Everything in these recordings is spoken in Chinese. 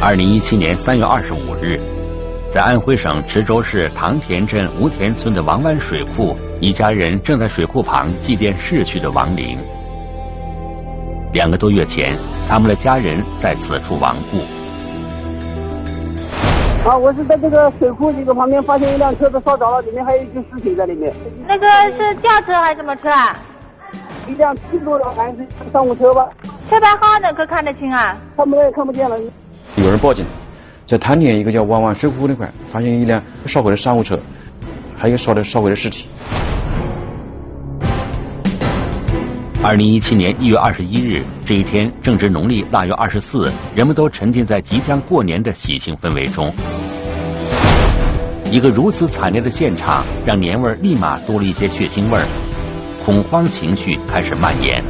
二零一七年三月二十五日，在安徽省池州市唐田镇吴田村的王湾水库，一家人正在水库旁祭奠逝去的亡灵。两个多月前，他们的家人在此处亡故。啊，我是在这个水库这个旁边发现一辆车子烧着了，里面还有一具尸体在里面。那个是轿车还是什么车啊？一辆七座的还是商务车吧？车牌号能可看得清啊？看不也，看不见了。有人报警，在潭田一个叫弯弯水库那块发现一辆烧毁的商务车，还有烧的烧毁的尸体。二零一七年一月二十一日这一天正值农历腊月二十四，人们都沉浸在即将过年的喜庆氛围中。一个如此惨烈的现场，让年味儿立马多了一些血腥味儿，恐慌情绪开始蔓延。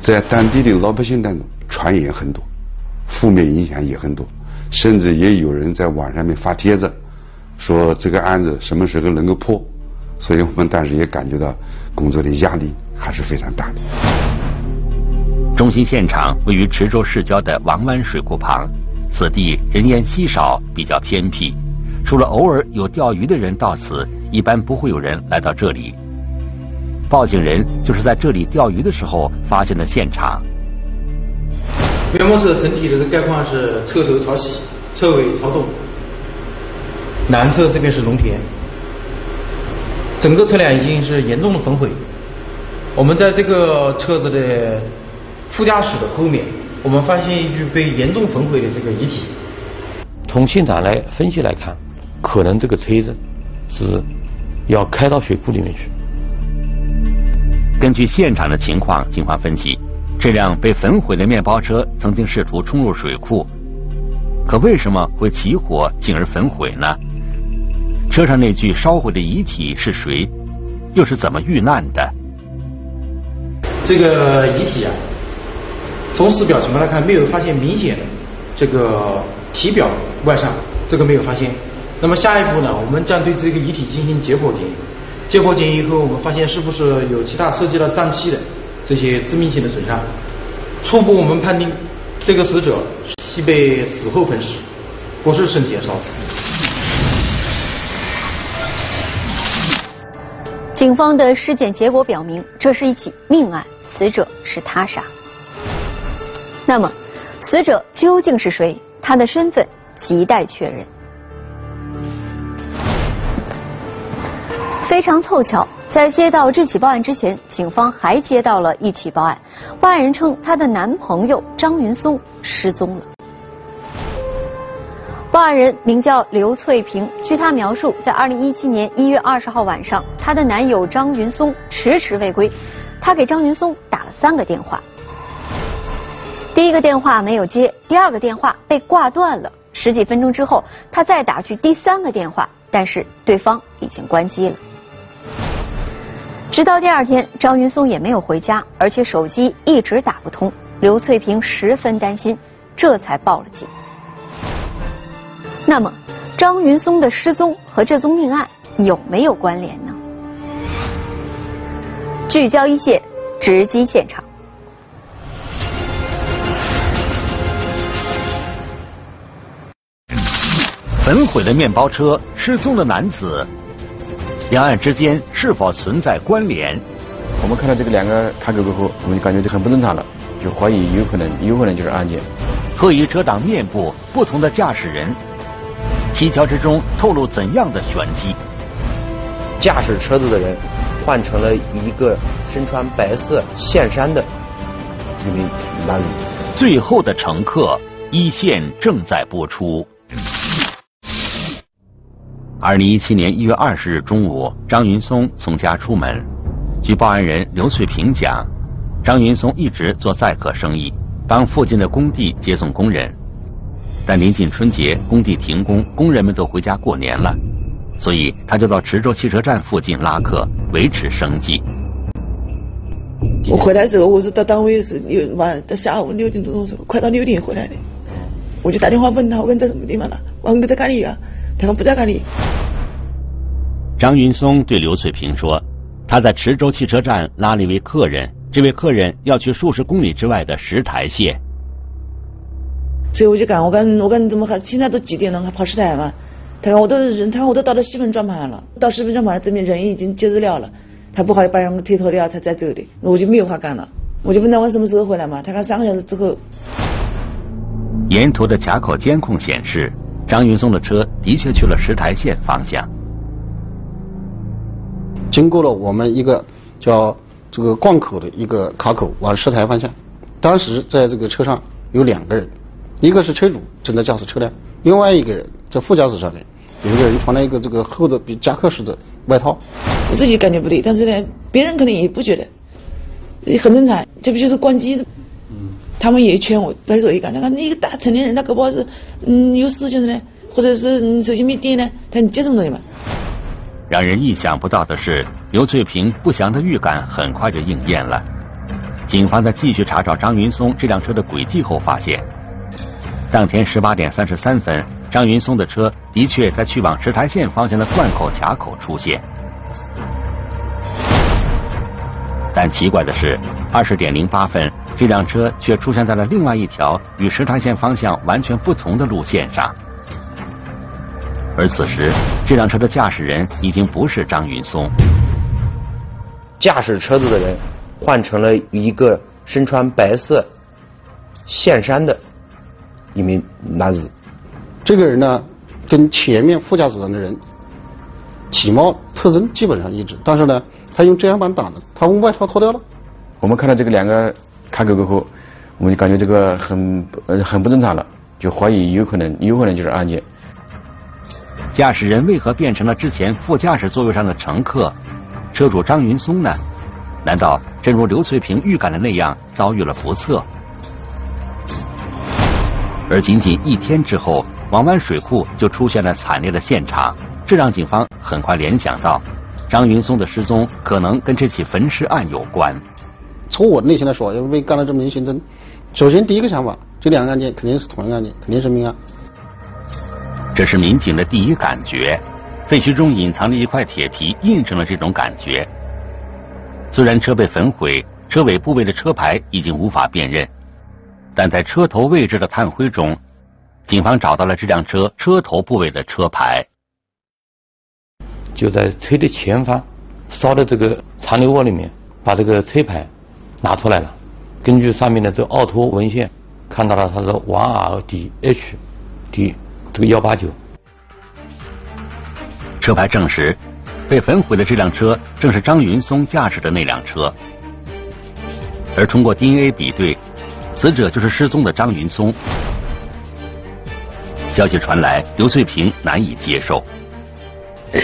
在当地的老百姓当中传言很多，负面影响也很多，甚至也有人在网上面发帖子，说这个案子什么时候能够破。所以我们当时也感觉到工作的压力。还是非常大的。中心现场位于池州市郊的王湾水库旁，此地人烟稀少，比较偏僻，除了偶尔有钓鱼的人到此，一般不会有人来到这里。报警人就是在这里钓鱼的时候发现的现场。面包车整体的概况是车头朝西，车尾朝东，南侧这边是农田，整个车辆已经是严重的焚毁。我们在这个车子的副驾驶的后面，我们发现一具被严重焚毁的这个遗体。从现场来分析来看，可能这个车子是要开到水库里面去。根据现场的情况，警方分析，这辆被焚毁的面包车曾经试图冲入水库，可为什么会起火进而焚毁呢？车上那具烧毁的遗体是谁？又是怎么遇难的？这个遗体啊，从尸表情况来看，没有发现明显的这个体表外伤，这个没有发现。那么下一步呢，我们将对这个遗体进行解剖检验。解剖检验以后，我们发现是不是有其他涉及到脏器的这些致命性的损伤？初步我们判定，这个死者系被死后焚尸，不是生前烧死。警方的尸检结果表明，这是一起命案。死者是他杀，那么死者究竟是谁？他的身份亟待确认。非常凑巧，在接到这起报案之前，警方还接到了一起报案。报案人称，她的男朋友张云松失踪了。报案人名叫刘翠萍，据她描述，在二零一七年一月二十号晚上，她的男友张云松迟迟未归。她给张云松打了三个电话，第一个电话没有接，第二个电话被挂断了。十几分钟之后，她再打去第三个电话，但是对方已经关机了。直到第二天，张云松也没有回家，而且手机一直打不通。刘翠萍十分担心，这才报了警。那么，张云松的失踪和这宗命案有没有关联呢？聚焦一线，直击现场。焚毁的面包车，失踪的男子，两岸之间是否存在关联？我们看到这个两个卡口过后，我们就感觉就很不正常了，就怀疑有可能，有可能就是案件。特意遮挡面部，不同的驾驶人，蹊跷之中透露怎样的玄机？驾驶车子的人。换成了一个身穿白色线衫的一名男子。最后的乘客，一线正在播出。二零一七年一月二十日中午，张云松从家出门。据报案人刘翠萍讲，张云松一直做载客生意，帮附近的工地接送工人。但临近春节，工地停工，工人们都回家过年了。所以他就到池州汽车站附近拉客，维持生计。我回来的时候，我是到单位是六晚到下午六点多钟时候，快到六点回来的。我就打电话问他，我问你在什么地方了？我哥在干里啊？他说不在那里。张云松对刘翠萍说，他在池州汽车站拉了一位客人，这位客人要去数十公里之外的石台县。所以我就讲，我讲我讲怎么还现在都几点了还跑石台嘛？他讲我都人，他讲我都到了西门转盘了，到西门转盘证明人已经接日了了，他不好意思把人推脱掉，他再走的，我就没有话干了。我就问他我什么时候回来嘛？他讲三个小时之后。沿途的卡口监控显示，张云松的车的确去了石台县方向。经过了我们一个叫这个灌口的一个卡口往石台方向，当时在这个车上有两个人，一个是车主正在驾驶车辆，另外一个人在副驾驶上面，有一个人穿了一个这个厚的比夹克式的外套。我自己感觉不对，但是呢，别人可能也不觉得，很正常，这不就是关机？嗯。他们也劝我别说一个，他讲你一个大成年人，他搞不好是嗯有事情呢，或者是手机没电呢，他你接什么东西嘛？让人意想不到的是，刘翠萍不祥的预感很快就应验了。警方在继续查找张云松这辆车的轨迹后，发现，当天十八点三十三分，张云松的车的确在去往石台县方向的灌口卡口出现。但奇怪的是，二十点零八分，这辆车却出现在了另外一条与石台县方向完全不同的路线上。而此时，这辆车的驾驶人已经不是张云松。驾驶车子的人换成了一个身穿白色线衫的一名男子。这个人呢，跟前面副驾驶上的人体貌特征基本上一致，但是呢，他用遮阳板挡着，他用外套脱掉了。我们看到这个两个看过过后，我们就感觉这个很呃很不正常了，就怀疑有可能有可能就是案件。驾驶人为何变成了之前副驾驶座位上的乘客？车主张云松呢？难道正如刘翠萍预感的那样遭遇了不测？而仅仅一天之后，王湾水库就出现了惨烈的现场，这让警方很快联想到，张云松的失踪可能跟这起焚尸案有关。从我的内心来说，因为干了这么一刑侦，首先第一个想法，这两个案件肯定是同一个案件，肯定是命案。这是民警的第一感觉，废墟中隐藏着一块铁皮，印证了这种感觉。虽然车被焚毁，车尾部位的车牌已经无法辨认，但在车头位置的炭灰中，警方找到了这辆车车头部位的车牌。就在车的前方烧的这个残留物里面，把这个车牌拿出来了。根据上面的这奥托文献，看到了它是王 R D H D。这个幺八九，车牌证实，被焚毁的这辆车正是张云松驾驶的那辆车。而通过 DNA 比对，死者就是失踪的张云松。消息传来，刘翠萍难以接受。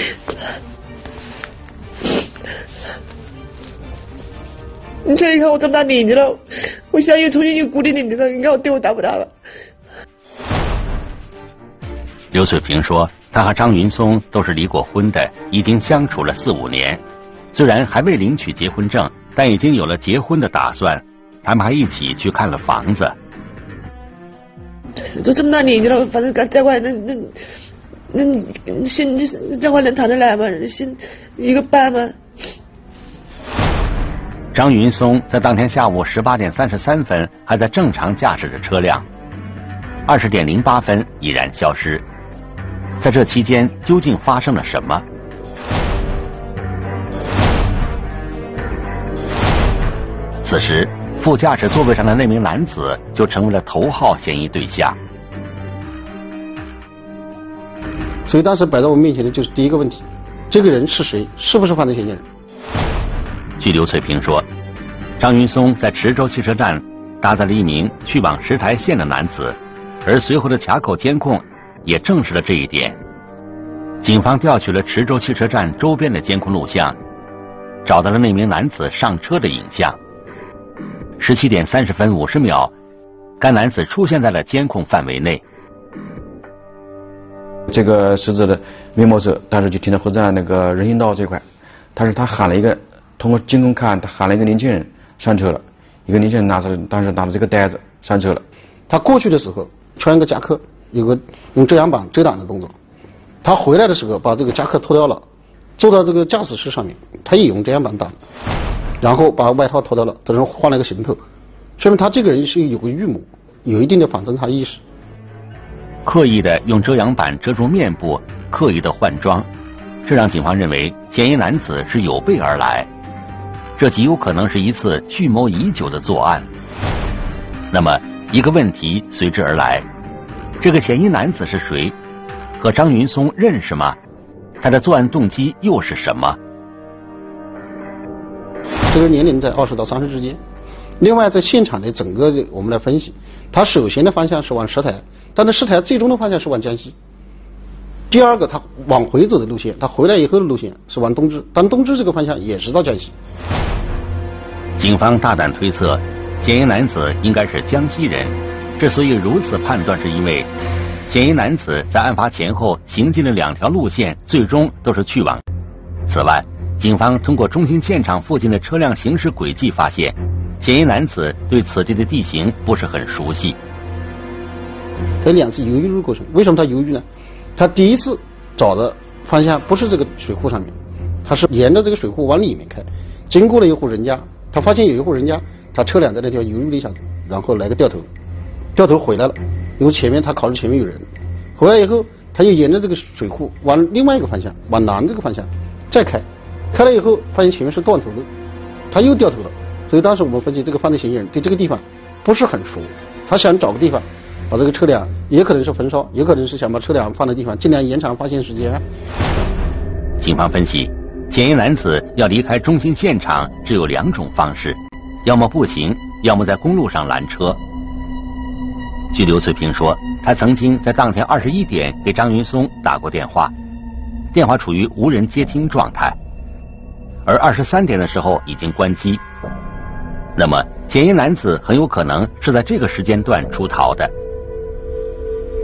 你想一看我这么大年纪了，我现在又重新有孤立年纪了，你看我对我大不大了？刘翠萍说：“她和张云松都是离过婚的，已经相处了四五年。虽然还未领取结婚证，但已经有了结婚的打算。他们还一起去看了房子。都这么大年纪了，反正在在外那那那心在外能谈得来吗？心一个伴吗？”张云松在当天下午十八点三十三分还在正常驾驶着车辆，二十点零八分已然消失。在这期间究竟发生了什么？此时，副驾驶座位上的那名男子就成为了头号嫌疑对象。所以当时摆在我面前的就是第一个问题：这个人是谁？是不是犯罪嫌疑人？据刘翠萍说，张云松在池州汽车站搭载了一名去往石台县的男子，而随后的卡口监控。也证实了这一点。警方调取了池州汽车站周边的监控录像，找到了那名男子上车的影像。十七点三十分五十秒，该男子出现在了监控范围内。这个死者的面貌是，当时就停在火车站那个人行道这块，但是他喊了一个，通过监控看，他喊了一个年轻人上车了，一个年轻人拿着当时拿着这个袋子上车了。他过去的时候穿一个夹克。有个用遮阳板遮挡的动作，他回来的时候把这个夹克脱掉了，坐到这个驾驶室上面，他也用遮阳板挡，然后把外套脱掉了，等于换了个行头，说明他这个人是有个预谋，有一定的反侦查意识。刻意的用遮阳板遮住面部，刻意的换装，这让警方认为嫌疑男子是有备而来。这极有可能是一次蓄谋已久的作案。那么，一个问题随之而来：这个嫌疑男子是谁？和张云松认识吗？他的作案动机又是什么？这个年龄在二十到三十之间。另外，在现场的整个的我们来分析，他首先的方向是往石台，但是石台最终的方向是往江西。第二个，他往回走的路线，他回来以后的路线是往东支，但东支这个方向也是到江西。警方大胆推测，嫌疑男子应该是江西人。之所以如此判断，是因为嫌疑男子在案发前后行进的两条路线，最终都是去往。此外，警方通过中心现场附近的车辆行驶轨迹发现，嫌疑男子对此地的地形不是很熟悉。有两次犹豫的过程，为什么他犹豫呢？他第一次找的方向不是这个水库上面，他是沿着这个水库往里面开，经过了一户人家，他发现有一户人家，他车辆在那地方犹豫了一下子，然后来个掉头，掉头回来了，因为前面他考虑前面有人，回来以后他又沿着这个水库往另外一个方向，往南这个方向再开。开了以后，发现前面是断头路，他又掉头了。所以当时我们分析，这个犯罪嫌疑人对这个地方不是很熟，他想找个地方把这个车辆，也可能是焚烧，也可能是想把车辆放的地方尽量延长发现时间。警方分析，嫌疑男子要离开中心现场只有两种方式：要么步行，要么在公路上拦车。据刘翠萍说，他曾经在当天二十一点给张云松打过电话，电话处于无人接听状态。而二十三点的时候已经关机，那么嫌疑男子很有可能是在这个时间段出逃的。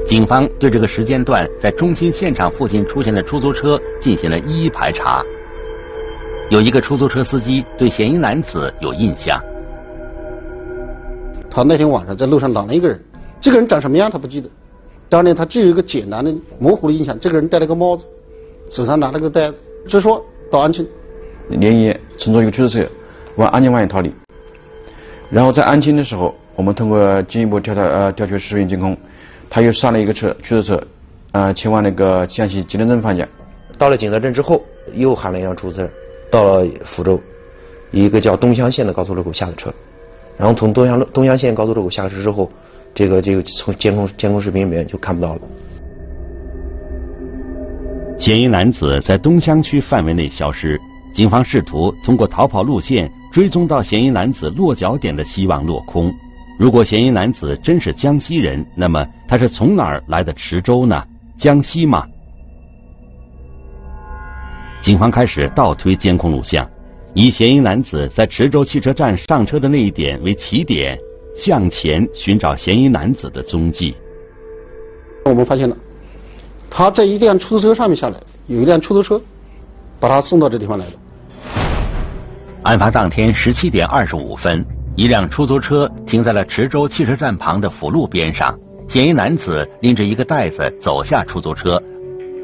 警方对这个时间段在中心现场附近出现的出租车进行了一一排查。有一个出租车司机对嫌疑男子有印象。他那天晚上在路上拦了一个人，这个人长什么样他不记得，当年他只有一个简单的模糊的印象，这个人戴了个帽子，手上拿了个袋子，就说到安庆。连夜乘坐一个出租车往安庆方向逃离，然后在安庆的时候，我们通过进一步调查呃调取视频监控，他又上了一个车出租车，呃前往那个江西景德镇方向。到了景德镇之后，又喊了一辆出租车，到了福州，一个叫东乡县的高速路口下的车，然后从东乡东乡县高速路口下车之后，这个这个从监控监控视频里面就看不到了。嫌疑男子在东乡区范围内消失。警方试图通过逃跑路线追踪到嫌疑男子落脚点的希望落空。如果嫌疑男子真是江西人，那么他是从哪儿来的池州呢？江西吗？警方开始倒推监控录像，以嫌疑男子在池州汽车站上车的那一点为起点，向前寻找嫌疑男子的踪迹。我们发现了，他在一辆出租车上面下来，有一辆出租车把他送到这地方来了。案发当天十七点二十五分，一辆出租车停在了池州汽车站旁的辅路边上。嫌疑男子拎着一个袋子走下出租车，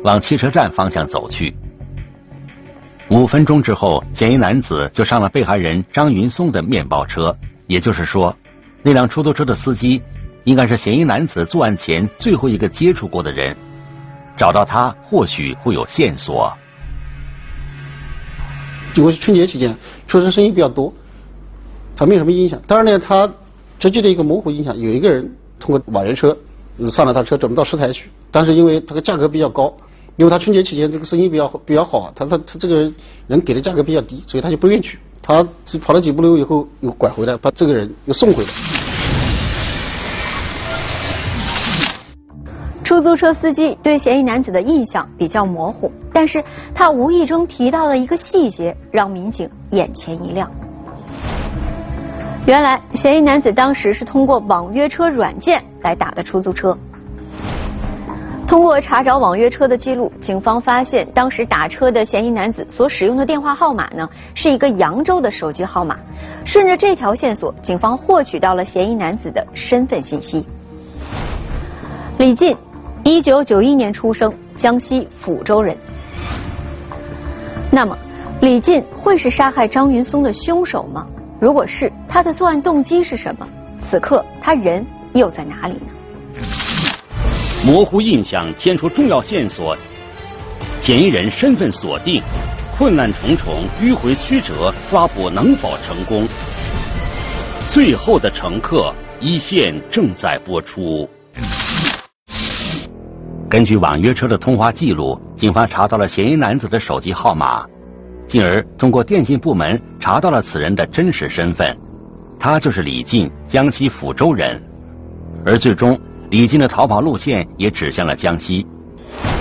往汽车站方向走去。五分钟之后，嫌疑男子就上了被害人张云松的面包车。也就是说，那辆出租车的司机应该是嫌疑男子作案前最后一个接触过的人。找到他，或许会有线索。因为春节期间。出租生意比较多，他没有什么印象。当然呢，他直接的一个模糊印象，有一个人通过网约车上了他车，准备到石台去。但是因为这个价格比较高，因为他春节期间这个生意比较比较好，他他他这个人给的价格比较低，所以他就不愿意去。他跑了几步路以后又拐回来，把这个人又送回来。出租车司机对嫌疑男子的印象比较模糊，但是他无意中提到的一个细节让民警眼前一亮。原来，嫌疑男子当时是通过网约车软件来打的出租车。通过查找网约车的记录，警方发现当时打车的嫌疑男子所使用的电话号码呢是一个扬州的手机号码。顺着这条线索，警方获取到了嫌疑男子的身份信息：李进。一九九一年出生，江西抚州人。那么，李进会是杀害张云松的凶手吗？如果是，他的作案动机是什么？此刻他人又在哪里呢？模糊印象牵出重要线索，嫌疑人身份锁定，困难重重，迂回曲折，抓捕能否成功？最后的乘客一线正在播出。根据网约车的通话记录，警方查到了嫌疑男子的手机号码，进而通过电信部门查到了此人的真实身份，他就是李进，江西抚州人。而最终，李进的逃跑路线也指向了江西，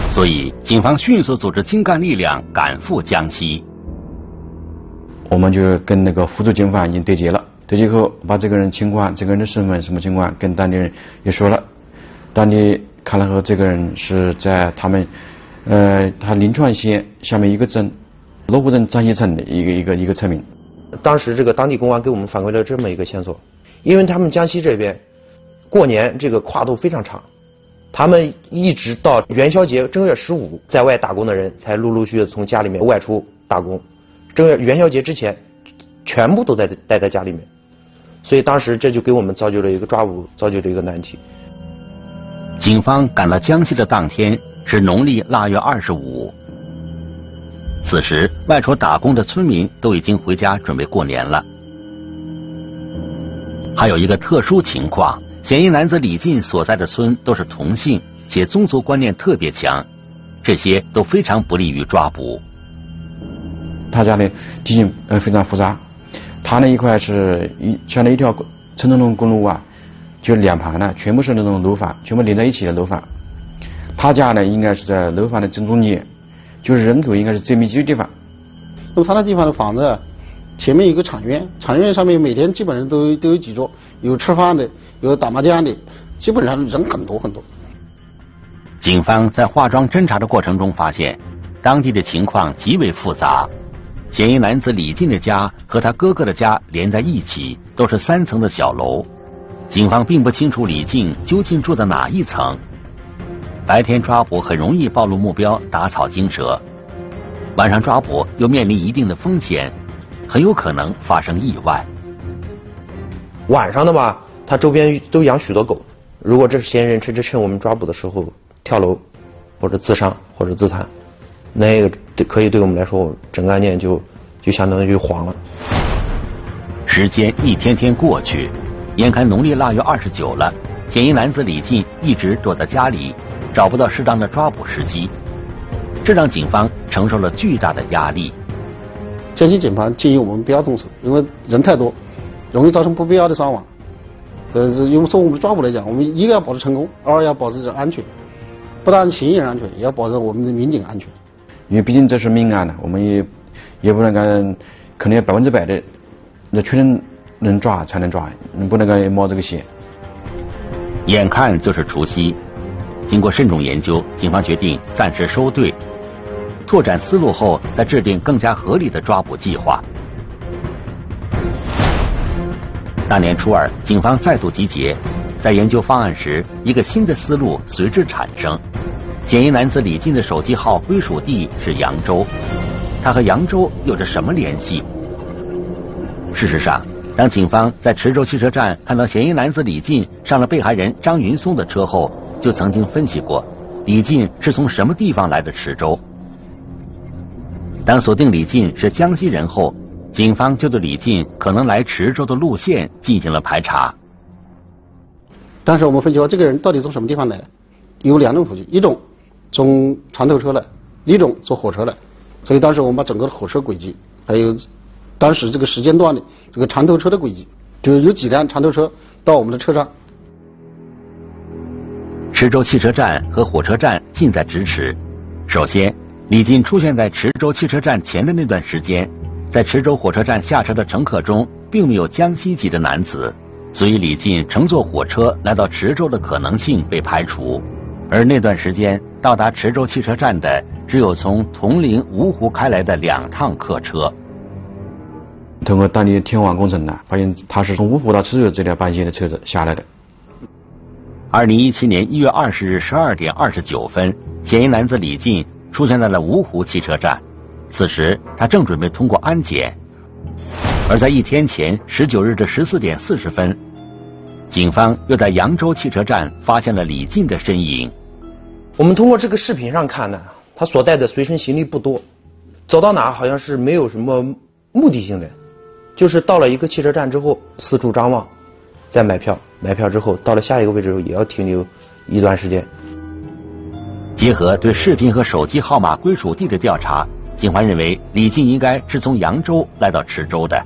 所以警方迅速组织精干力量赶赴江西。我们就跟那个抚州警方已经对接了，对接后把这个人情况、这个人的身份什么情况跟当地人也说了，当地。看了后，这个人是在他们，呃，他临川县下面一个镇，罗湖镇张溪村的一个一个一个村民。当时这个当地公安给我们反馈了这么一个线索，因为他们江西这边过年这个跨度非常长，他们一直到元宵节正月十五在外打工的人才陆陆续续从家里面外出打工，正月元宵节之前全部都在待在家里面，所以当时这就给我们造就了一个抓捕，造就了一个难题。警方赶到江西的当天是农历腊月二十五。此时，外出打工的村民都已经回家准备过年了。还有一个特殊情况，嫌疑男子李进所在的村都是同姓，且宗族观念特别强，这些都非常不利于抓捕。他家的地形呃非常复杂，他那一块是一像那一条城中公路啊。就两旁呢，全部是那种楼房，全部连在一起的楼房。他家呢，应该是在楼房的正中间，就是人口应该是最密集的地方。那么他那地方的房子，前面有个场院，场院上面每天基本上都都有几桌，有吃饭的，有打麻将的，基本上人很多很多。警方在化妆侦查的过程中发现，当地的情况极为复杂。嫌疑男子李进的家和他哥哥的家连在一起，都是三层的小楼。警方并不清楚李静究竟住在哪一层。白天抓捕很容易暴露目标，打草惊蛇；晚上抓捕又面临一定的风险，很有可能发生意外。晚上的嘛，他周边都养许多狗。如果这是嫌疑人趁着趁我们抓捕的时候跳楼，或者自杀，或者自残，那个可以对我们来说，整个案件就就相当于黄了。时间一天天过去。眼看农历腊月二十九了，嫌疑男子李进一直躲在家里，找不到适当的抓捕时机，这让警方承受了巨大的压力。江西警方建议我们不要动手，因为人太多，容易造成不必要的伤亡。这是因为从我们抓捕来讲，我们一个要保持成功，二要保持安全，不但嫌疑人安全，也要保证我们的民警安全。因为毕竟这是命案呢，我们也也不能干，肯定要百分之百的那确认。能抓才能抓，你不能够冒这个险。眼看就是除夕，经过慎重研究，警方决定暂时收队，拓展思路后再制定更加合理的抓捕计划。大年初二，警方再度集结，在研究方案时，一个新的思路随之产生：嫌疑男子李进的手机号归属地是扬州，他和扬州有着什么联系？事实上。当警方在池州汽车站看到嫌疑男子李进上了被害人张云松的车后，就曾经分析过，李进是从什么地方来的池州。当锁定李进是江西人后，警方就对李进可能来池州的路线进行了排查。当时我们分析说，这个人到底从什么地方来？有两种途径，一种从船头车来，一种坐火车来。所以当时我们把整个火车轨迹还有。当时这个时间段的这个长途车的轨迹，就是有几辆长途车到我们的车上。池州汽车站和火车站近在咫尺。首先，李进出现在池州汽车站前的那段时间，在池州火车站下车的乘客中，并没有江西籍的男子，所以李进乘坐火车来到池州的可能性被排除。而那段时间到达池州汽车站的，只有从铜陵、芜湖开来的两趟客车。通过当地天网工程呢，发现他是从芜湖到池州这条班线的车子下来的。二零一七年一月二十日十二点二十九分，嫌疑男子李进出现在了芜湖汽车站，此时他正准备通过安检。而在一天前十九日的十四点四十分，警方又在扬州汽车站发现了李进的身影，我们通过这个视频上看呢，他所带的随身行李不多，走到哪好像是没有什么目的性的，就是到了一个汽车站之后四处张望，再买票，买票之后到了下一个位置也要停留一段时间。结合对视频和手机号码归属地的调查，警方认为李静应该是从扬州来到池州的。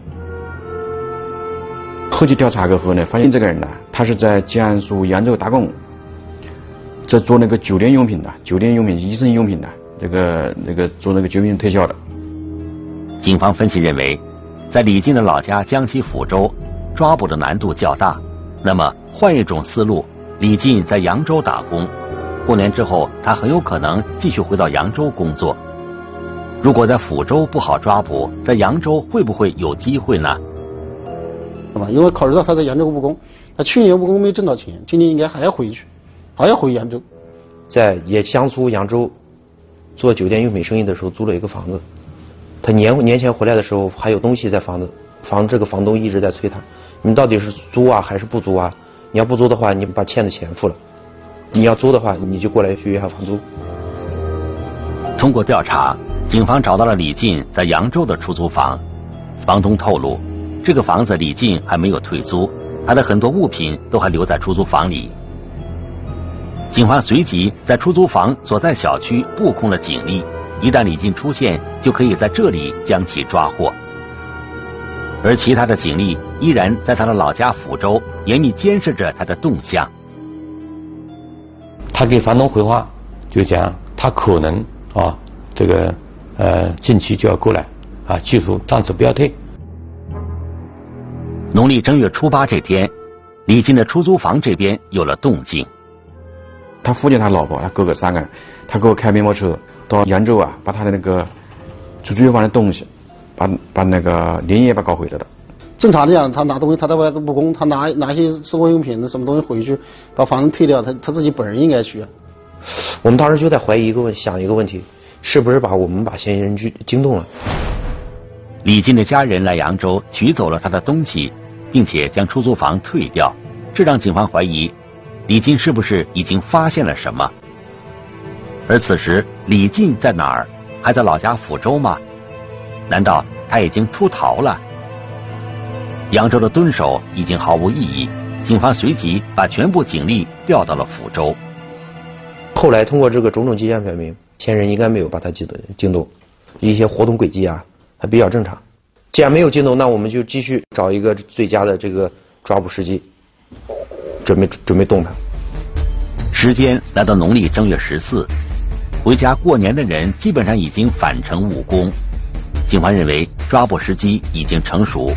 后期调查过后呢，发现这个人呢，他是在江苏扬州打工，在做那个酒店用品的、酒店用品、医生用品的，这个那个做那个酒店推销的。警方分析认为，在李静的老家江西抚州，抓捕的难度较大。那么换一种思路，李进在扬州打工，过年之后他很有可能继续回到扬州工作。如果在抚州不好抓捕，在扬州会不会有机会呢？是吧？因为考虑到他在扬州务工，他去年务工没挣到钱，今年应该还要回去，还要回扬州，在也江苏扬州做酒店用品生意的时候租了一个房子，他年年前回来的时候还有东西在房子，房这个房东一直在催他，你到底是租啊还是不租啊？你要不租的话，你把欠的钱付了；你要租的话，你就过来去约下房租。通过调查，警方找到了李进在扬州的出租房，房东透露。这个房子李进还没有退租，他的很多物品都还留在出租房里。警方随即在出租房所在小区布控了警力，一旦李进出现，就可以在这里将其抓获。而其他的警力依然在他的老家抚州严密监视着他的动向。他给房东回话，就讲他可能啊，这个呃近期就要过来啊，记住暂时不要退。农历正月初八这天，李进的出租房这边有了动静。他父亲、他老婆、他哥哥三个人，他给我开面包车到扬州啊，把他的那个出租房的东西，把把那个林业把搞毁了的。正常的讲，他拿东西，他在外头务工，他拿拿些生活用品、什么东西回去，把房子退掉，他他自己本人应该去。我们当时就在怀疑一个问，想一个问题，是不是把我们把嫌疑人惊惊动了？李进的家人来扬州取走了他的东西。并且将出租房退掉，这让警方怀疑李进是不是已经发现了什么。而此时李进在哪儿？还在老家抚州吗？难道他已经出逃了？扬州的蹲守已经毫无意义，警方随即把全部警力调到了抚州。后来通过这个种种迹象表明，嫌疑人应该没有把他惊动，惊动，一些活动轨迹啊，还比较正常。既然没有惊动，那我们就继续找一个最佳的这个抓捕时机，准备准备动他。时间来到农历正月十四，回家过年的人基本上已经返程务工。警方认为抓捕时机已经成熟，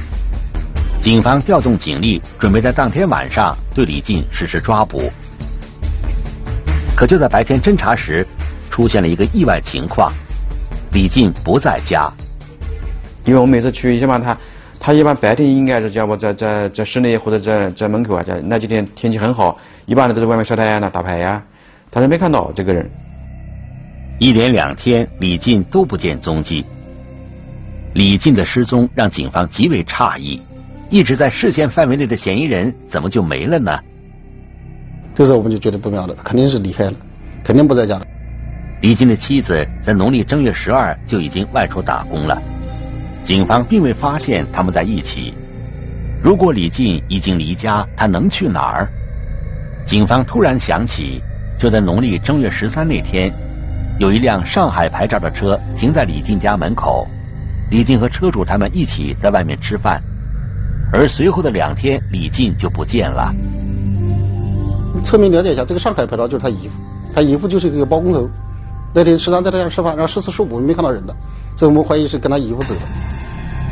警方调动警力，准备在当天晚上对李进实施抓捕。可就在白天侦查时，出现了一个意外情况：李进不在家。因为我每次去，一般他，他一般白天应该是叫我在在在室内或者在在门口啊，在那几天天气很好，一般的都是外面晒太阳呢、打牌呀，但是没看到这个人。一连两天，李进都不见踪迹。李进的失踪让警方极为诧异，一直在视线范围内的嫌疑人怎么就没了呢？这时候我们就觉得不妙了，肯定是离开了，肯定不在家了。李进的妻子在农历正月十二就已经外出打工了。警方并未发现他们在一起。如果李进已经离家，他能去哪儿？警方突然想起，就在农历正月十三那天，有一辆上海牌照的车停在李进家门口，李进和车主他们一起在外面吃饭，而随后的两天，李进就不见了。侧面了解一下，这个上海牌照就是他姨父，他姨父就是一个包工头。那天十三在他家吃饭，然后十四十五没看到人的，所以我们怀疑是跟他姨父走的。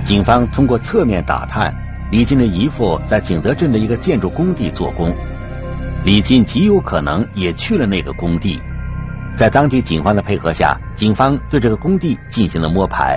警方通过侧面打探，李进的姨父在景德镇的一个建筑工地做工，李进极有可能也去了那个工地。在当地警方的配合下，警方对这个工地进行了摸排。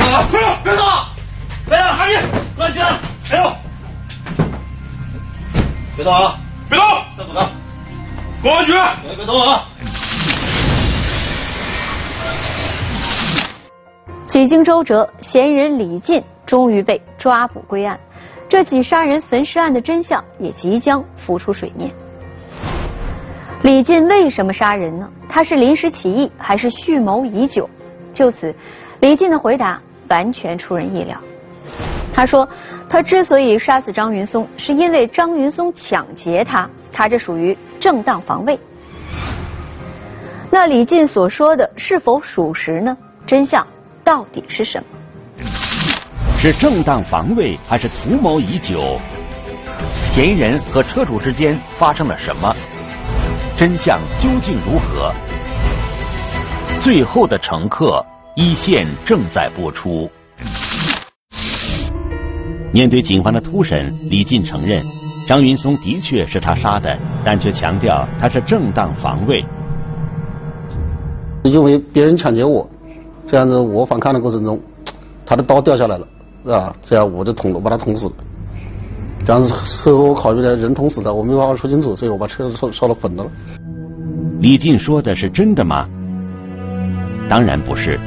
啊！快点，别动！来呀，哈利，快进来！哎呦！别动啊！别动！上走的，公安局！别动啊！几经周折，嫌疑人李进终于被抓捕归案，这起杀人焚尸案的真相也即将浮出水面。李进为什么杀人呢？他是临时起意还是蓄谋已久？就此，李进的回答完全出人意料。他说，他之所以杀死张云松，是因为张云松抢劫他，他这属于正当防卫。那李进所说的是否属实呢？真相？到底是什么？是正当防卫还是图谋已久？嫌疑人和车主之间发生了什么？真相究竟如何？最后的乘客一线正在播出。面对警方的突审，李进承认张云松的确是他杀的，但却强调他是正当防卫。因为别人抢劫我。这样子，我反抗的过程中，他的刀掉下来了，是吧？这样我就捅了，把他捅死了。这样子，事后我考虑了，人捅死的，我没办法说清楚，所以我把车烧烧了粉了。李进说的是真的吗？当然不是，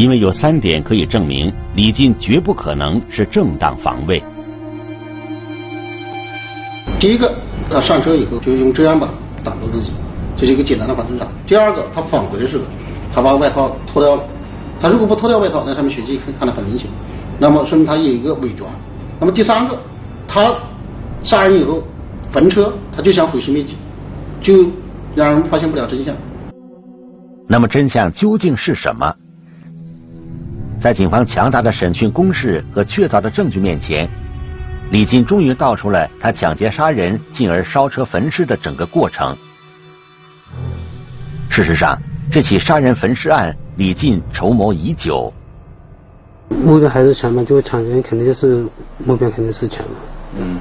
因为有三点可以证明李进绝不可能是正当防卫。第一个，他上车以后就用遮阳板挡住自己，这是一个简单的反侦查。第二个，他返回的时候。他把外套脱掉了，他如果不脱掉外套，那上面血迹可以看得很明显，那么说明他有一个伪装。那么第三个，他杀人以后焚车，他就想毁尸灭迹，就让人发现不了真相。那么真相究竟是什么？在警方强大的审讯攻势和确凿的证据面前，李进终于道出了他抢劫杀人，进而烧车焚尸的整个过程。事实上。这起杀人焚尸案，李进筹谋已久。目标还是钱嘛，就抢钱，肯定就是目标，肯定是钱嘛。嗯。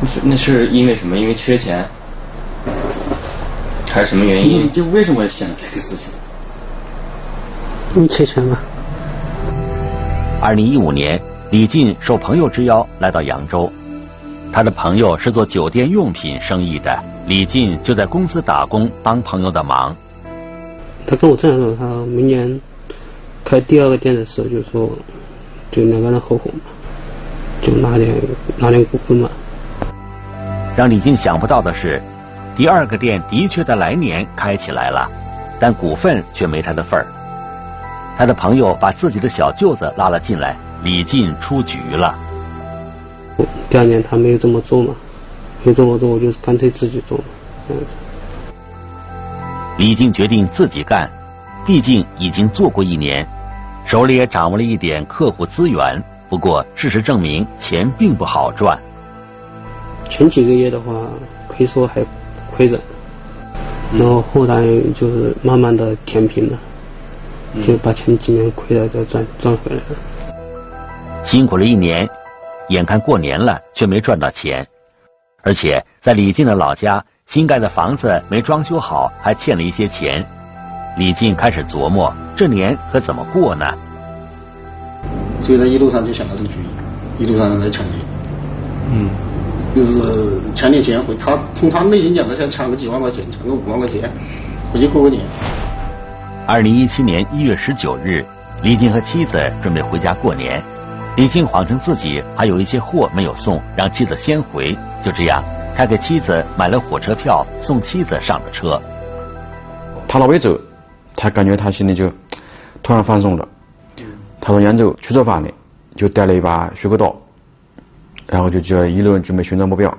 那是那是因为什么？因为缺钱，还是什么原因？就为什么想这个事情？因为缺钱嘛。二零一五年，李进受朋友之邀来到扬州，他的朋友是做酒店用品生意的。李进就在公司打工，帮朋友的忙。他跟我这样说：，他明年开第二个店的时候，就说就两个人合伙嘛，就拿点拿点股份嘛。让李进想不到的是，第二个店的确在来年开起来了，但股份却没他的份儿。他的朋友把自己的小舅子拉了进来，李进出局了。第二年他没有这么做嘛。没这么做，我就干脆自己做，这样子。李进决定自己干，毕竟已经做过一年，手里也掌握了一点客户资源。不过事实证明，钱并不好赚。前几个月的话，可以说还亏着，然后后来就是慢慢的填平了，就把前几年亏的再赚赚回来了。辛苦了一年，眼看过年了，却没赚到钱。而且在李静的老家，新盖的房子没装修好，还欠了一些钱。李静开始琢磨，这年可怎么过呢？所以，他一路上就想到这个主意，一路上来抢劫。嗯，就是抢点钱回。他从他内心讲，他想抢个几万块钱，抢个五万块钱，回去过个年。二零一七年一月十九日，李静和妻子准备回家过年。李静谎称自己还有一些货没有送，让妻子先回。就这样，他给妻子买了火车票，送妻子上了车。他那边走，他感觉他心里就突然放松了。他从扬州去做饭的，就带了一把水果刀，然后就叫一路准备寻找目标。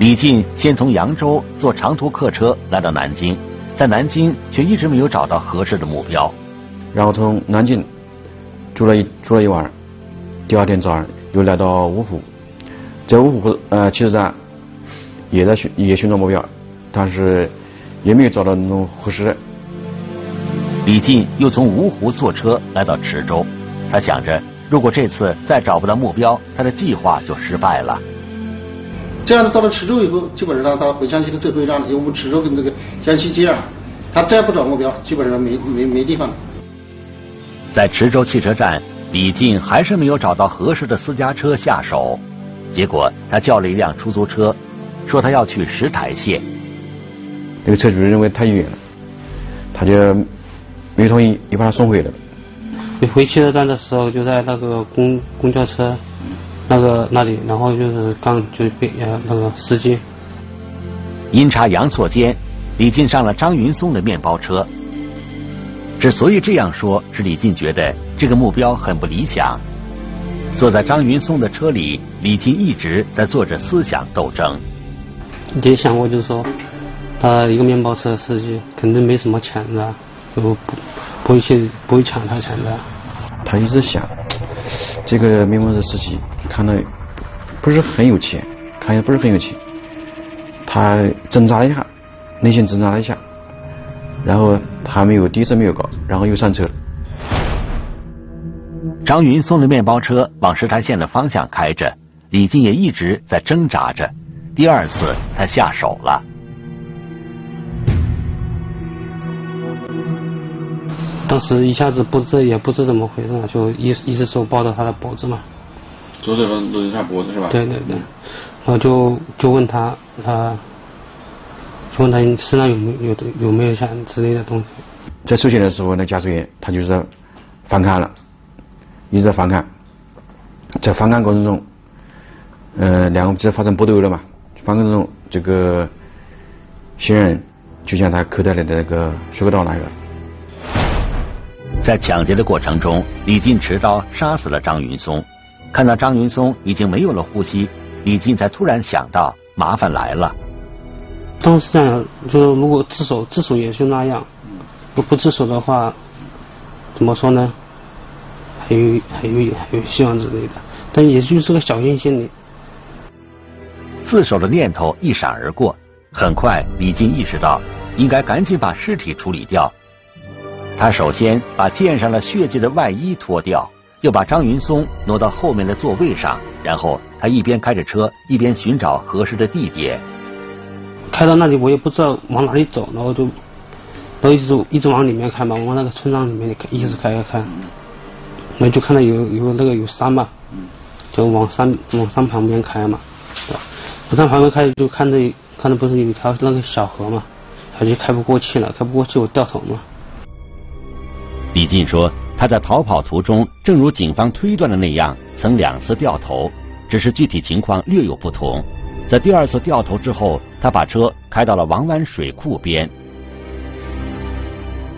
李进先从扬州坐长途客车来到南京，在南京却一直没有找到合适的目标，然后从南京住了一住了一晚。第二天早上又来到芜湖，在芜湖呃汽车站也在寻也寻找目标，但是也没有找到那种合适的。李进又从芜湖坐车来到池州，他想着如果这次再找不到目标，他的计划就失败了。这样子到了池州以后，基本上他回江西的最后一站了，因为我们池州跟这个江西接壤，他再不找目标，基本上没没没地方了。在池州汽车站，李进还是没有找到合适的私家车下手，结果他叫了一辆出租车，说他要去石台县。那个车主认为太远了，他就没同意，又把他送回来了。回汽车站的时候，就在那个公公交车那个那里，然后就是刚就被呃那个司机阴差阳错间，李进上了张云松的面包车。之所以这样说，是李进觉得这个目标很不理想。坐在张云松的车里，李进一直在做着思想斗争。也想过，就是说，他一个面包车司机肯定没什么钱的，就不不会去不会抢他钱的。他一直想，这个面包车司机看来不是很有钱，看来不是很有钱。他挣扎了一下，内心挣扎了一下。然后他没有第一次没有搞，然后又上车了。张云送的面包车往石台县的方向开着，李进也一直在挣扎着。第二次他下手了，当时一下子不知也不知怎么回事，就一一只手抱着他的脖子嘛，左手搂着他脖子是吧？对对对，然后就就问他他。就问他你身上有没有有有没有像之类的东西？在收钱的时候，那驾驶员他就是反抗了，一直在反抗。在反抗过程中，呃，两个就发生搏斗了嘛。反抗中，这个嫌疑人就将他口袋里的那个水果刀拿来了。在抢劫的过程中，李进持刀杀死了张云松。看到张云松已经没有了呼吸，李进才突然想到麻烦来了。当时这样，就是如果自首，自首也就那样；不不自首的话，怎么说呢？还有还有还有希望之类的，但也就是个侥幸心理。自首的念头一闪而过，很快李进意识到应该赶紧把尸体处理掉。他首先把溅上了血迹的外衣脱掉，又把张云松挪到后面的座位上，然后他一边开着车，一边寻找合适的地点。开到那里，我也不知道往哪里走，然后就，然后一直一直往里面开嘛，往那个村庄里面一直开开开，然后就看到有有那个有山嘛，就往山往山旁边开嘛，往山旁边开就看着看着不是有一条那个小河嘛，他就开不过去了，开不过去我掉头嘛。李进说，他在逃跑途中，正如警方推断的那样，曾两次掉头，只是具体情况略有不同。在第二次掉头之后，他把车开到了王湾水库边。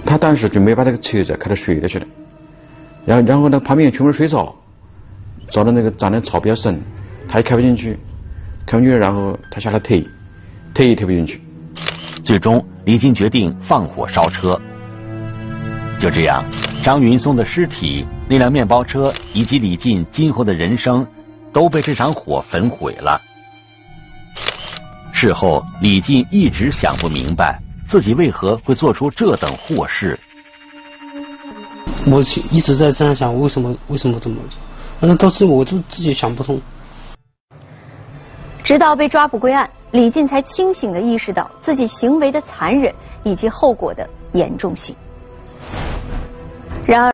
他当时准备把这个车子开到水里去了，然后然后呢，旁边全部是水草，找到那个长的草比较深，他也开不进去，开不进去，然后他下来推，推也推不进去。最终，李进决定放火烧车。就这样，张云松的尸体、那辆面包车以及李进今后的人生，都被这场火焚毁了。事后，李进一直想不明白自己为何会做出这等祸事。我一直在这样想，为什么为什么这么做？但是到最后，我就自己想不通。直到被抓捕归案，李进才清醒的意识到自己行为的残忍以及后果的严重性。然而。